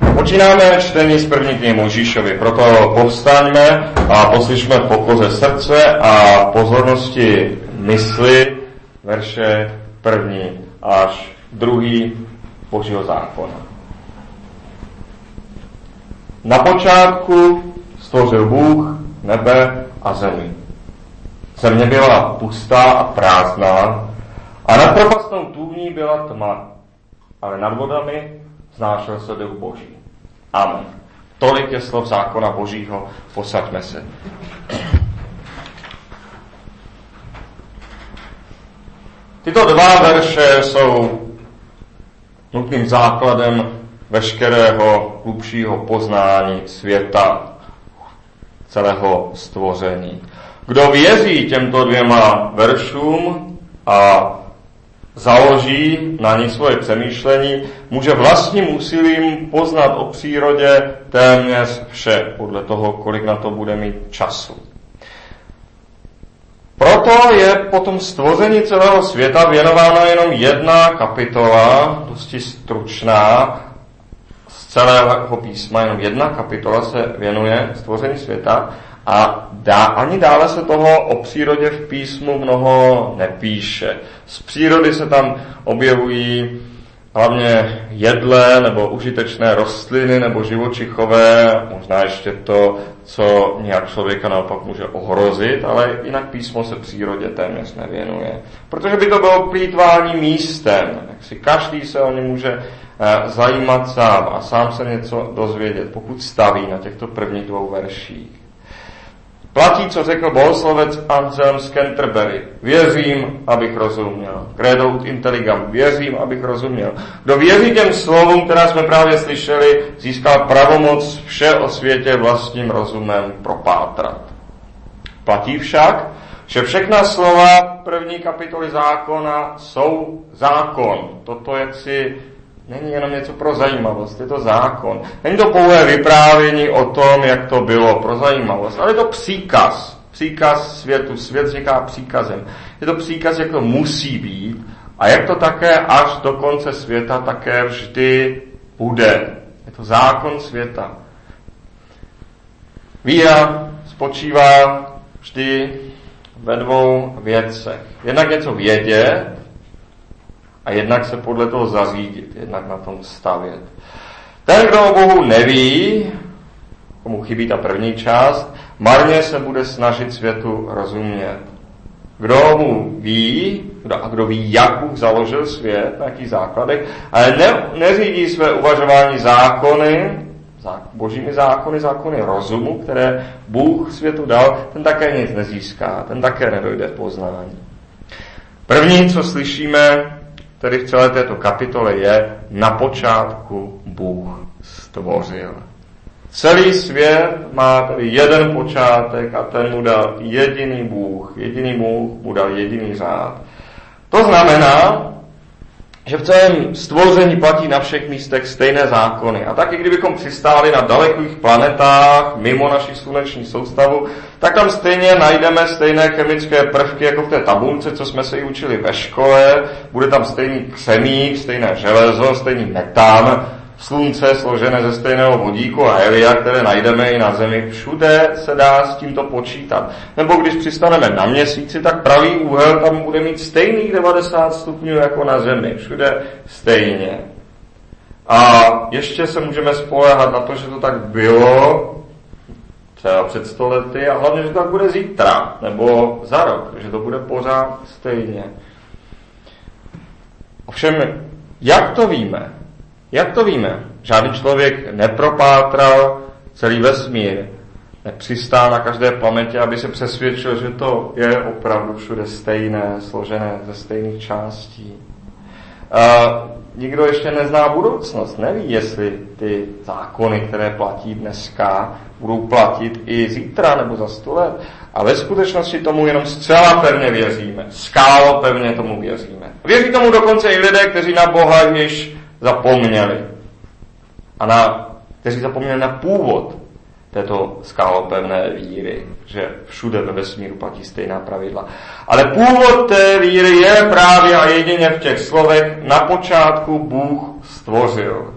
Počínáme čtení z první knihy Možíšovi, proto povstaňme a poslyšme pokoze srdce a pozornosti mysli verše první až druhý Božího zákona. Na počátku stvořil Bůh nebe a zemi. Země byla pustá a prázdná a nad propastnou tůní byla tma, ale nad vodami znášel se duch Boží. Amen. Tolik je slov zákona Božího, posaďme se. Tyto dva verše jsou nutným základem veškerého hlubšího poznání světa, celého stvoření. Kdo věří těmto dvěma veršům a založí na ní svoje přemýšlení, může vlastním úsilím poznat o přírodě téměř vše, podle toho, kolik na to bude mít času. Proto je potom stvoření celého světa věnována jenom jedna kapitola, dosti stručná, z celého písma, jenom jedna kapitola se věnuje stvoření světa a dá, ani dále se toho o přírodě v písmu mnoho nepíše. Z přírody se tam objevují hlavně jedlé nebo užitečné rostliny nebo živočichové, možná ještě to, co nějak člověka naopak může ohrozit, ale jinak písmo se přírodě téměř nevěnuje. Protože by to bylo plítvání místem, jak si každý se o ně může eh, zajímat sám a sám se něco dozvědět, pokud staví na těchto prvních dvou verších. Platí, co řekl bohoslovec Anselm z Canterbury. Věřím, abych rozuměl. Credo ut intelligam. Věřím, abych rozuměl. Kdo věří těm slovům, která jsme právě slyšeli, získal pravomoc vše o světě vlastním rozumem propátrat. Platí však, že všechna slova první kapitoly zákona jsou zákon. Toto si není jenom něco pro zajímavost, je to zákon. Není to pouhé vyprávění o tom, jak to bylo pro zajímavost, ale je to příkaz. Příkaz světu. Svět říká příkazem. Je to příkaz, jak to musí být a jak to také až do konce světa také vždy bude. Je to zákon světa. Víra spočívá vždy ve dvou věcech. Jednak něco vědět a jednak se podle toho zařídit, jednak na tom stavět. Ten, kdo o Bohu neví, komu chybí ta první část, marně se bude snažit světu rozumět. Kdo mu ví, kdo, a kdo ví, jak Bůh založil svět, na jakých základech, ale ne, neřídí své uvažování zákony, božími zákony, zákony rozumu, které Bůh světu dal, ten také nic nezíská, ten také nedojde poznání. První, co slyšíme tedy v celé této kapitole je, na počátku Bůh stvořil. Celý svět má tedy jeden počátek a ten mu dal jediný Bůh. Jediný Bůh mu dal jediný řád. To znamená, že v celém stvoření platí na všech místech stejné zákony. A taky kdybychom přistáli na dalekých planetách mimo naši sluneční soustavu, tak tam stejně najdeme stejné chemické prvky jako v té tabulce, co jsme se i učili ve škole. Bude tam stejný ksemík, stejné železo, stejný metán, slunce složené ze stejného vodíku a helia, které najdeme i na Zemi. Všude se dá s tímto počítat. Nebo když přistaneme na měsíci, tak pravý úhel tam bude mít stejných 90 stupňů jako na Zemi. Všude stejně. A ještě se můžeme spolehat na to, že to tak bylo třeba před stolety a hlavně, že to tak bude zítra nebo za rok, že to bude pořád stejně. Ovšem, jak to víme? Jak to víme? Žádný člověk nepropátral celý vesmír, nepřistál na každé planetě, aby se přesvědčil, že to je opravdu všude stejné, složené ze stejných částí. Nikdo ještě nezná budoucnost, neví, jestli ty zákony, které platí dneska, budou platit i zítra nebo za sto let. A ve skutečnosti tomu jenom zcela pevně věříme. Skálo pevně tomu věříme. Věří tomu dokonce i lidé, kteří na Boha již zapomněli. A na, kteří zapomněli na původ této skálopevné víry, že všude ve vesmíru platí stejná pravidla. Ale původ té víry je právě a jedině v těch slovech na počátku Bůh stvořil.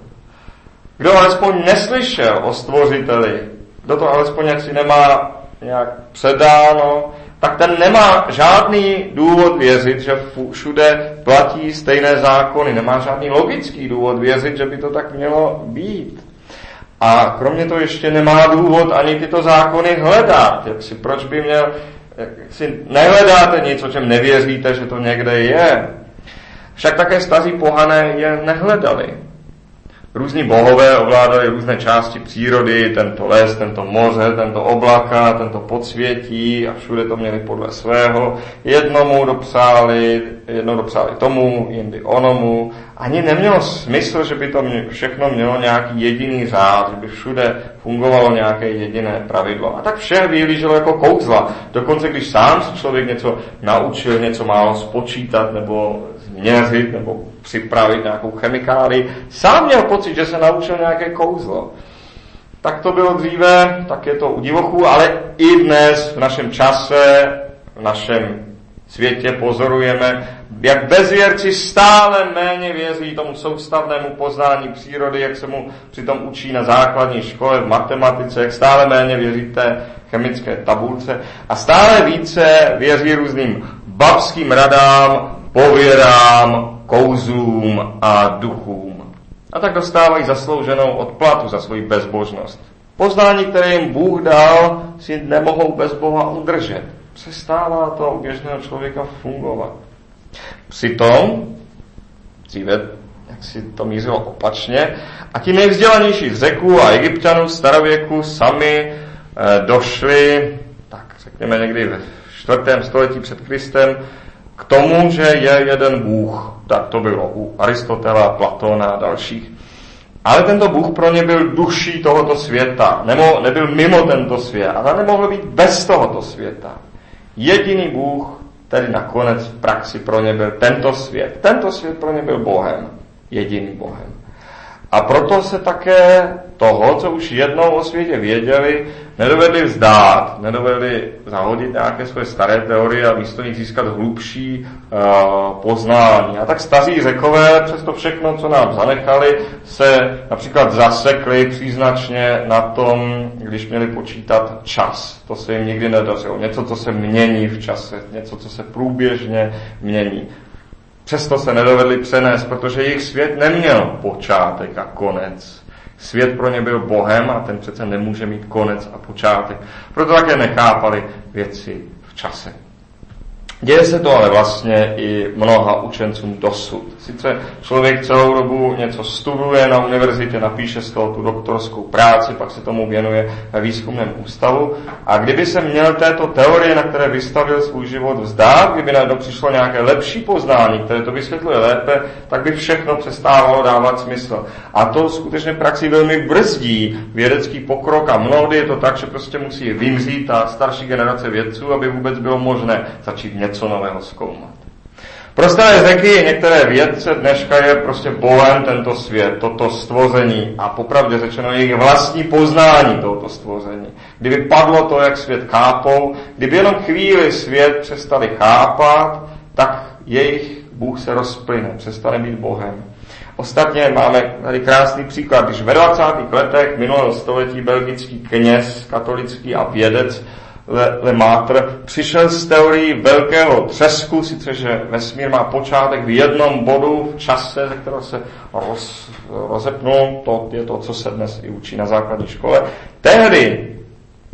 kdo alespoň neslyšel o stvořiteli, kdo to alespoň jaksi nemá nějak předáno, tak ten nemá žádný důvod věřit, že všude platí stejné zákony. Nemá žádný logický důvod věřit, že by to tak mělo být. A kromě toho ještě nemá důvod ani tyto zákony hledat. Jak si, proč by měl, jak si nehledáte nic, o čem nevěříte, že to někde je. Však také staří pohané je nehledali. Různí bohové ovládali různé části přírody, tento les, tento moře, tento oblaka, tento podsvětí a všude to měli podle svého. Jednomu dopřáli, jedno dopřáli tomu, jindy onomu. Ani nemělo smysl, že by to všechno mělo nějaký jediný řád, že by všude fungovalo nějaké jediné pravidlo. A tak vše vyhlíželo jako kouzla. Dokonce když sám člověk něco naučil, něco málo spočítat nebo změřit nebo připravit nějakou chemikáli. Sám měl pocit, že se naučil nějaké kouzlo. Tak to bylo dříve, tak je to u divochů, ale i dnes v našem čase, v našem světě pozorujeme, jak bezvěrci stále méně věří tomu soustavnému poznání přírody, jak se mu přitom učí na základní škole v matematice, jak stále méně věří té chemické tabulce a stále více věří různým babským radám, pověrám, kouzům a duchům. A tak dostávají zaslouženou odplatu za svoji bezbožnost. Poznání, které jim Bůh dal, si nemohou bez Boha udržet. Přestává to u běžného člověka fungovat. Přitom, dříve, jak si to mířilo opačně, a ti nejvzdělanější z řeků a egyptianů v starověku sami e, došli, tak řekněme někdy ve čtvrtém století před Kristem, k tomu, že je jeden Bůh. Tak to bylo u Aristotela, Platona a dalších. Ale tento Bůh pro ně byl duší tohoto světa. Nemo, nebyl mimo tento svět, ale nemohl být bez tohoto světa. Jediný Bůh, tedy nakonec v praxi pro ně byl tento svět. Tento svět pro ně byl Bohem. Jediným Bohem. A proto se také toho, co už jednou o světě věděli, nedovedli vzdát, nedovedli zahodit nějaké své staré teorie a místo nich získat hlubší uh, poznání. A tak staří řekové, přes to všechno, co nám zanechali, se například zasekli příznačně na tom, když měli počítat čas. To se jim nikdy nedařilo. Něco, co se mění v čase, něco, co se průběžně mění. Přesto se nedovedli přenést, protože jejich svět neměl počátek a konec. Svět pro ně byl Bohem a ten přece nemůže mít konec a počátek. Proto také nechápali věci v čase. Děje se to ale vlastně i mnoha učencům dosud. Sice člověk celou dobu něco studuje na univerzitě, napíše z toho tu doktorskou práci, pak se tomu věnuje ve výzkumném ústavu a kdyby se měl této teorie, na které vystavil svůj život vzdát, kdyby najednou přišlo nějaké lepší poznání, které to vysvětluje lépe, tak by všechno přestávalo dávat smysl. A to skutečně praxi velmi brzdí vědecký pokrok a mnohdy je to tak, že prostě musí vymřít ta starší generace vědců, aby vůbec bylo možné začít něco nového zkoumat. Pro staré řeky některé vědce dneška je prostě bolem tento svět, toto stvoření a popravdě řečeno jejich vlastní poznání tohoto stvoření. Kdyby padlo to, jak svět chápou, kdyby jenom chvíli svět přestali chápat, tak jejich Bůh se rozplyne, přestane být Bohem. Ostatně máme tady krásný příklad, když ve 20. letech minulého století belgický kněz, katolický a vědec Lemaitre přišel s teorií velkého třesku, sice že vesmír má počátek v jednom bodu v čase, ze kterého se roz, rozepnul, to je to, co se dnes i učí na základní škole. Tehdy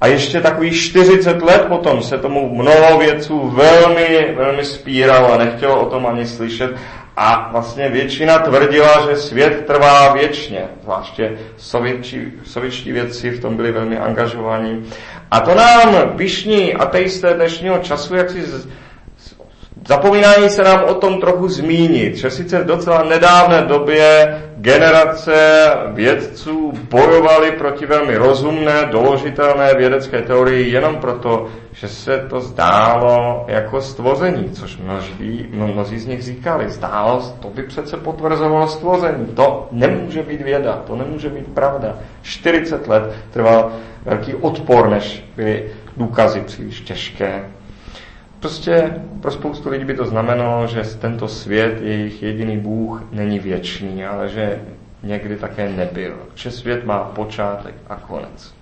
a ještě takových 40 let potom se tomu mnoho vědců velmi, velmi spíralo a nechtělo o tom ani slyšet. A vlastně většina tvrdila, že svět trvá věčně, zvláště sovětčí, sovětští vědci v tom byli velmi angažovaní. A to nám pišní ateisté dnešního času, jak si Zapomínají se nám o tom trochu zmínit, že sice v docela nedávné době generace vědců bojovali proti velmi rozumné, doložitelné vědecké teorii jenom proto, že se to zdálo jako stvoření, což množí, mnozí z nich říkali. Zdálo, to by přece potvrzovalo stvoření. To nemůže být věda, to nemůže být pravda. 40 let trval velký odpor, než byly důkazy příliš těžké. Prostě pro spoustu lidí by to znamenalo, že tento svět, jejich jediný Bůh, není věčný, ale že někdy také nebyl. Že svět má počátek a konec.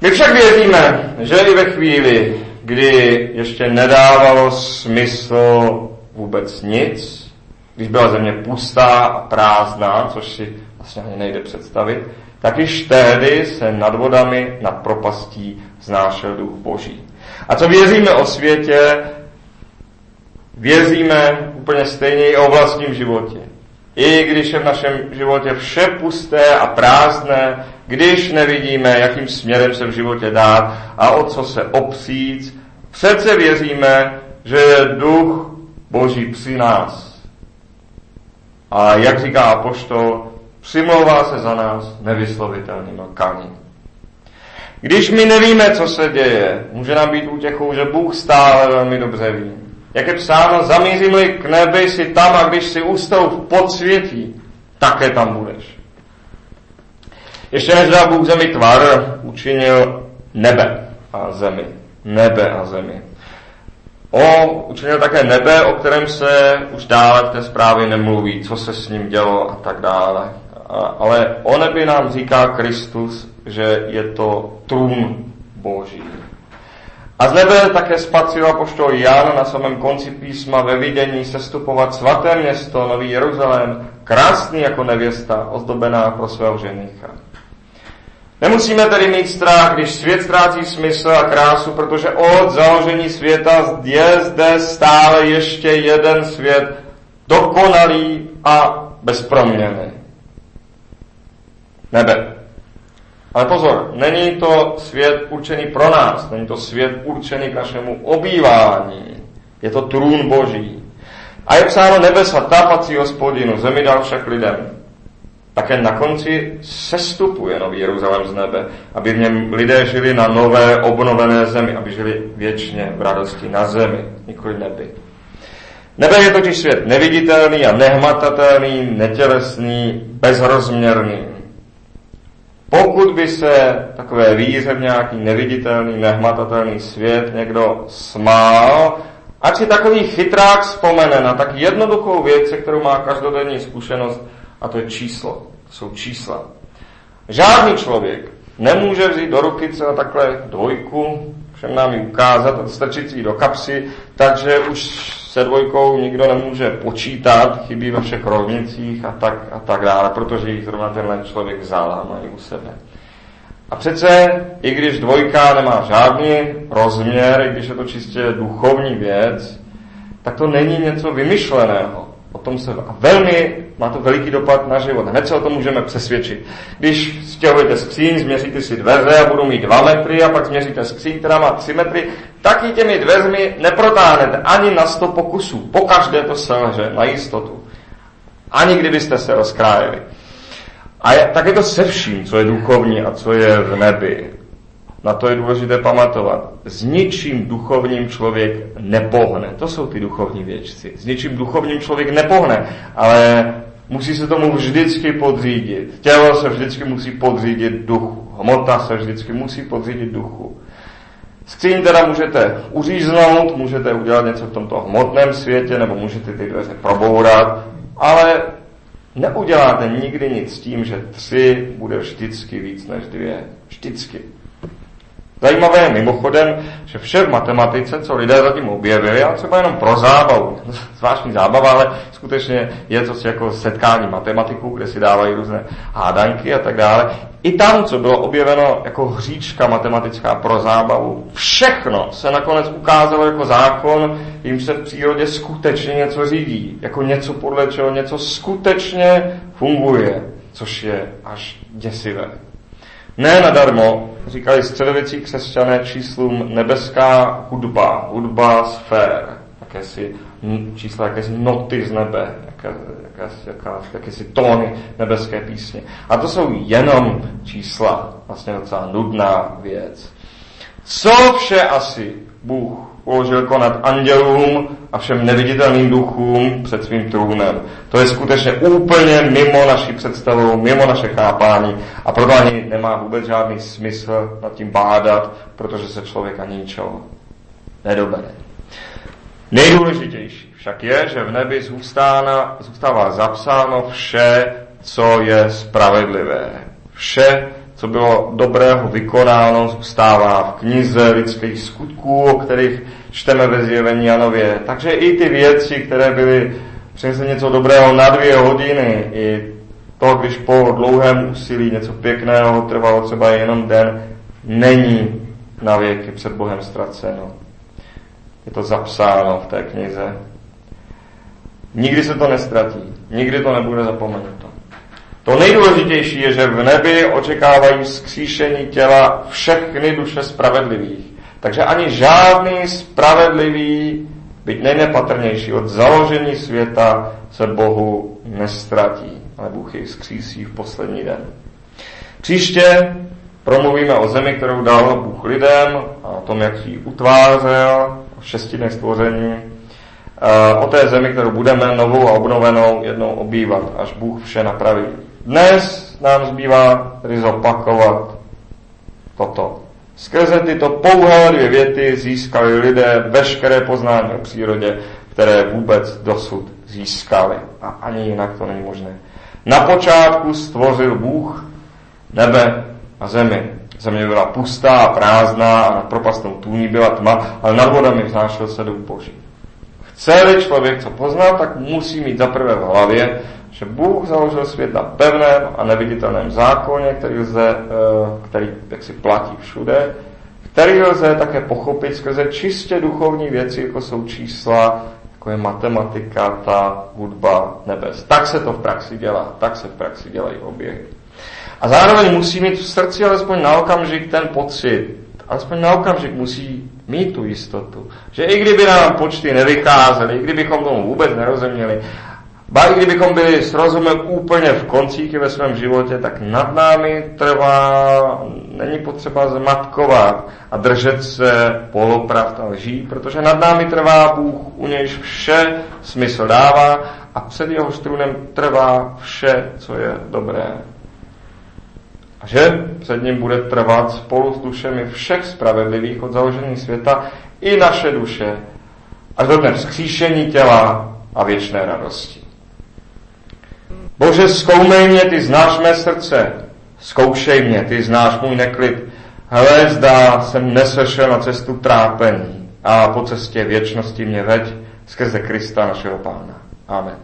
My však věříme, že i ve chvíli, kdy ještě nedávalo smysl vůbec nic, když byla země pustá a prázdná, což si vlastně ani nejde představit, tak již tehdy se nad vodami, nad propastí znášel duch Boží. A co věříme o světě, věříme úplně stejně i o vlastním životě. I když je v našem životě vše pusté a prázdné, když nevidíme, jakým směrem se v životě dát a o co se opřít, přece věříme, že je duch Boží při nás. A jak říká apoštol, přimlouvá se za nás nevyslovitelným lkaním. Když my nevíme, co se děje, může nám být útěchou, že Bůh stále velmi dobře ví. Jak je psáno, zamířím-li k nebi si tam a když si ústou v podsvětí, také tam budeš. Ještě než dá Bůh zemi tvar, učinil nebe a zemi. Nebe a zemi. O, učinil také nebe, o kterém se už dále v té zprávě nemluví, co se s ním dělo a tak dále. A, ale o nebi nám říká Kristus, že je to trůn Boží. A z nebe také spatřil apoštol Jan na samém konci písma ve vidění sestupovat svaté město, Nový Jeruzalém, krásný jako nevěsta, ozdobená pro svého ženicha. Nemusíme tedy mít strach, když svět ztrácí smysl a krásu, protože od založení světa je zde stále ještě jeden svět, dokonalý a bezproměný. Nebe. Ale pozor, není to svět určený pro nás, není to svět určený k našemu obývání. Je to trůn Boží. A je psáno nebesa, ta patří hospodinu, zemi dal však lidem. Také na konci sestupuje nový Jeruzalém z nebe, aby v něm lidé žili na nové, obnovené zemi, aby žili věčně v radosti na zemi, nikoli nebi. Nebe je totiž svět neviditelný a nehmatatelný, netělesný, bezrozměrný. Pokud by se takové víře v nějaký neviditelný, nehmatatelný svět někdo smál, ať si takový chytrák vzpomene na tak jednoduchou věc, se kterou má každodenní zkušenost, a to je číslo. To jsou čísla. Žádný člověk nemůže vzít do ruky třeba takhle dvojku, všem nám ji ukázat a strčit ji do kapsy, takže už se dvojkou nikdo nemůže počítat, chybí ve všech rovnicích a tak, a tak dále, protože jich zrovna tenhle člověk vzal a mají u sebe. A přece, i když dvojka nemá žádný rozměr, i když je to čistě duchovní věc, tak to není něco vymyšleného. O tom se a velmi má to veliký dopad na život. Hned se o tom můžeme přesvědčit. Když stěhujete skříň, změříte si dveře a budou mít 2 metry a pak změříte skříň, která má 3 metry, tak i těmi dveřmi neprotáhnete ani na 100 pokusů. Po každé to selže na jistotu. Ani kdybyste se rozkrájeli. A je, tak je to se vším, co je duchovní a co je v nebi. Na to je důležité pamatovat. S ničím duchovním člověk nepohne. To jsou ty duchovní věčci. S ničím duchovním člověk nepohne, ale musí se tomu vždycky podřídit. Tělo se vždycky musí podřídit duchu. Hmota se vždycky musí podřídit duchu. Skříň teda můžete uříznout, můžete udělat něco v tomto hmotném světě, nebo můžete ty dveře probourat, ale neuděláte nikdy nic s tím, že tři bude vždycky víc než dvě. Vždycky. Zajímavé je mimochodem, že vše v matematice, co lidé zatím objevili, a třeba jenom pro zábavu, zvláštní zábava, ale skutečně je to jako setkání matematiků, kde si dávají různé hádanky a tak dále. I tam, co bylo objeveno jako hříčka matematická pro zábavu, všechno se nakonec ukázalo jako zákon, jim se v přírodě skutečně něco řídí, jako něco podle čeho něco skutečně funguje, což je až děsivé. Ne nadarmo říkali středověcí křesťané číslům nebeská hudba, hudba sfér, jakési čísla, jakési noty z nebe, jaké, jakési, jaká, jakési tóny nebeské písně. A to jsou jenom čísla, vlastně docela nudná věc. Co vše asi Bůh uložil konat andělům a všem neviditelným duchům před svým trůnem. To je skutečně úplně mimo naši představu, mimo naše chápání a proto ani nemá vůbec žádný smysl nad tím bádat, protože se člověk ani ničeho nedobere. Nejdůležitější však je, že v nebi zůstává, zůstává zapsáno vše co je spravedlivé. Vše, co bylo dobrého vykonáno, zůstává v knize lidských skutků, o kterých čteme ve zjevení Janově. Takže i ty věci, které byly přinesly něco dobrého na dvě hodiny, i to, když po dlouhém úsilí něco pěkného trvalo třeba jenom den, není na věky před Bohem ztraceno. Je to zapsáno v té knize. Nikdy se to nestratí, nikdy to nebude zapomenuto. To nejdůležitější je, že v nebi očekávají zkříšení těla všechny duše spravedlivých. Takže ani žádný spravedlivý, byť nejnepatrnější od založení světa, se Bohu nestratí, ale Bůh jich zkřísí v poslední den. Příště promluvíme o zemi, kterou dal Bůh lidem, a o tom, jak ji utvářel, o šesti dnech stvoření, o té zemi, kterou budeme novou a obnovenou jednou obývat, až Bůh vše napraví. Dnes nám zbývá tedy zopakovat toto. Skrze tyto pouhé dvě věty získali lidé veškeré poznání o přírodě, které vůbec dosud získali. A ani jinak to není možné. Na počátku stvořil Bůh nebe a zemi. Země byla pustá a prázdná a nad propastnou tůní byla tma, ale nad vodami vznášel se duch Boží. Chce-li člověk co poznat, tak musí mít zaprvé v hlavě, že Bůh založil svět na pevném a neviditelném zákoně, který, lze, eh, který si platí všude, který lze také pochopit skrze čistě duchovní věci, jako jsou čísla, jako je matematika, ta hudba nebes. Tak se to v praxi dělá, tak se v praxi dělají oběhy. A zároveň musí mít v srdci alespoň na okamžik ten pocit, alespoň na okamžik musí mít tu jistotu, že i kdyby nám počty nevycházely, i kdybychom tomu vůbec nerozuměli, Ba i kdybychom byli s rozumem úplně v koncíky ve svém životě, tak nad námi trvá, není potřeba zmatkovat a držet se polopravd a lží, protože nad námi trvá Bůh, u nějž vše smysl dává a před jeho strunem trvá vše, co je dobré. A že před ním bude trvat spolu s dušemi všech spravedlivých od založení světa i naše duše, až do dne vzkříšení těla a věčné radosti. Bože, zkoumej mě, ty znáš mé srdce. Zkoušej mě, ty znáš můj neklid. Hele, zdá jsem nesešel na cestu trápení a po cestě věčnosti mě veď skrze Krista našeho Pána. Amen.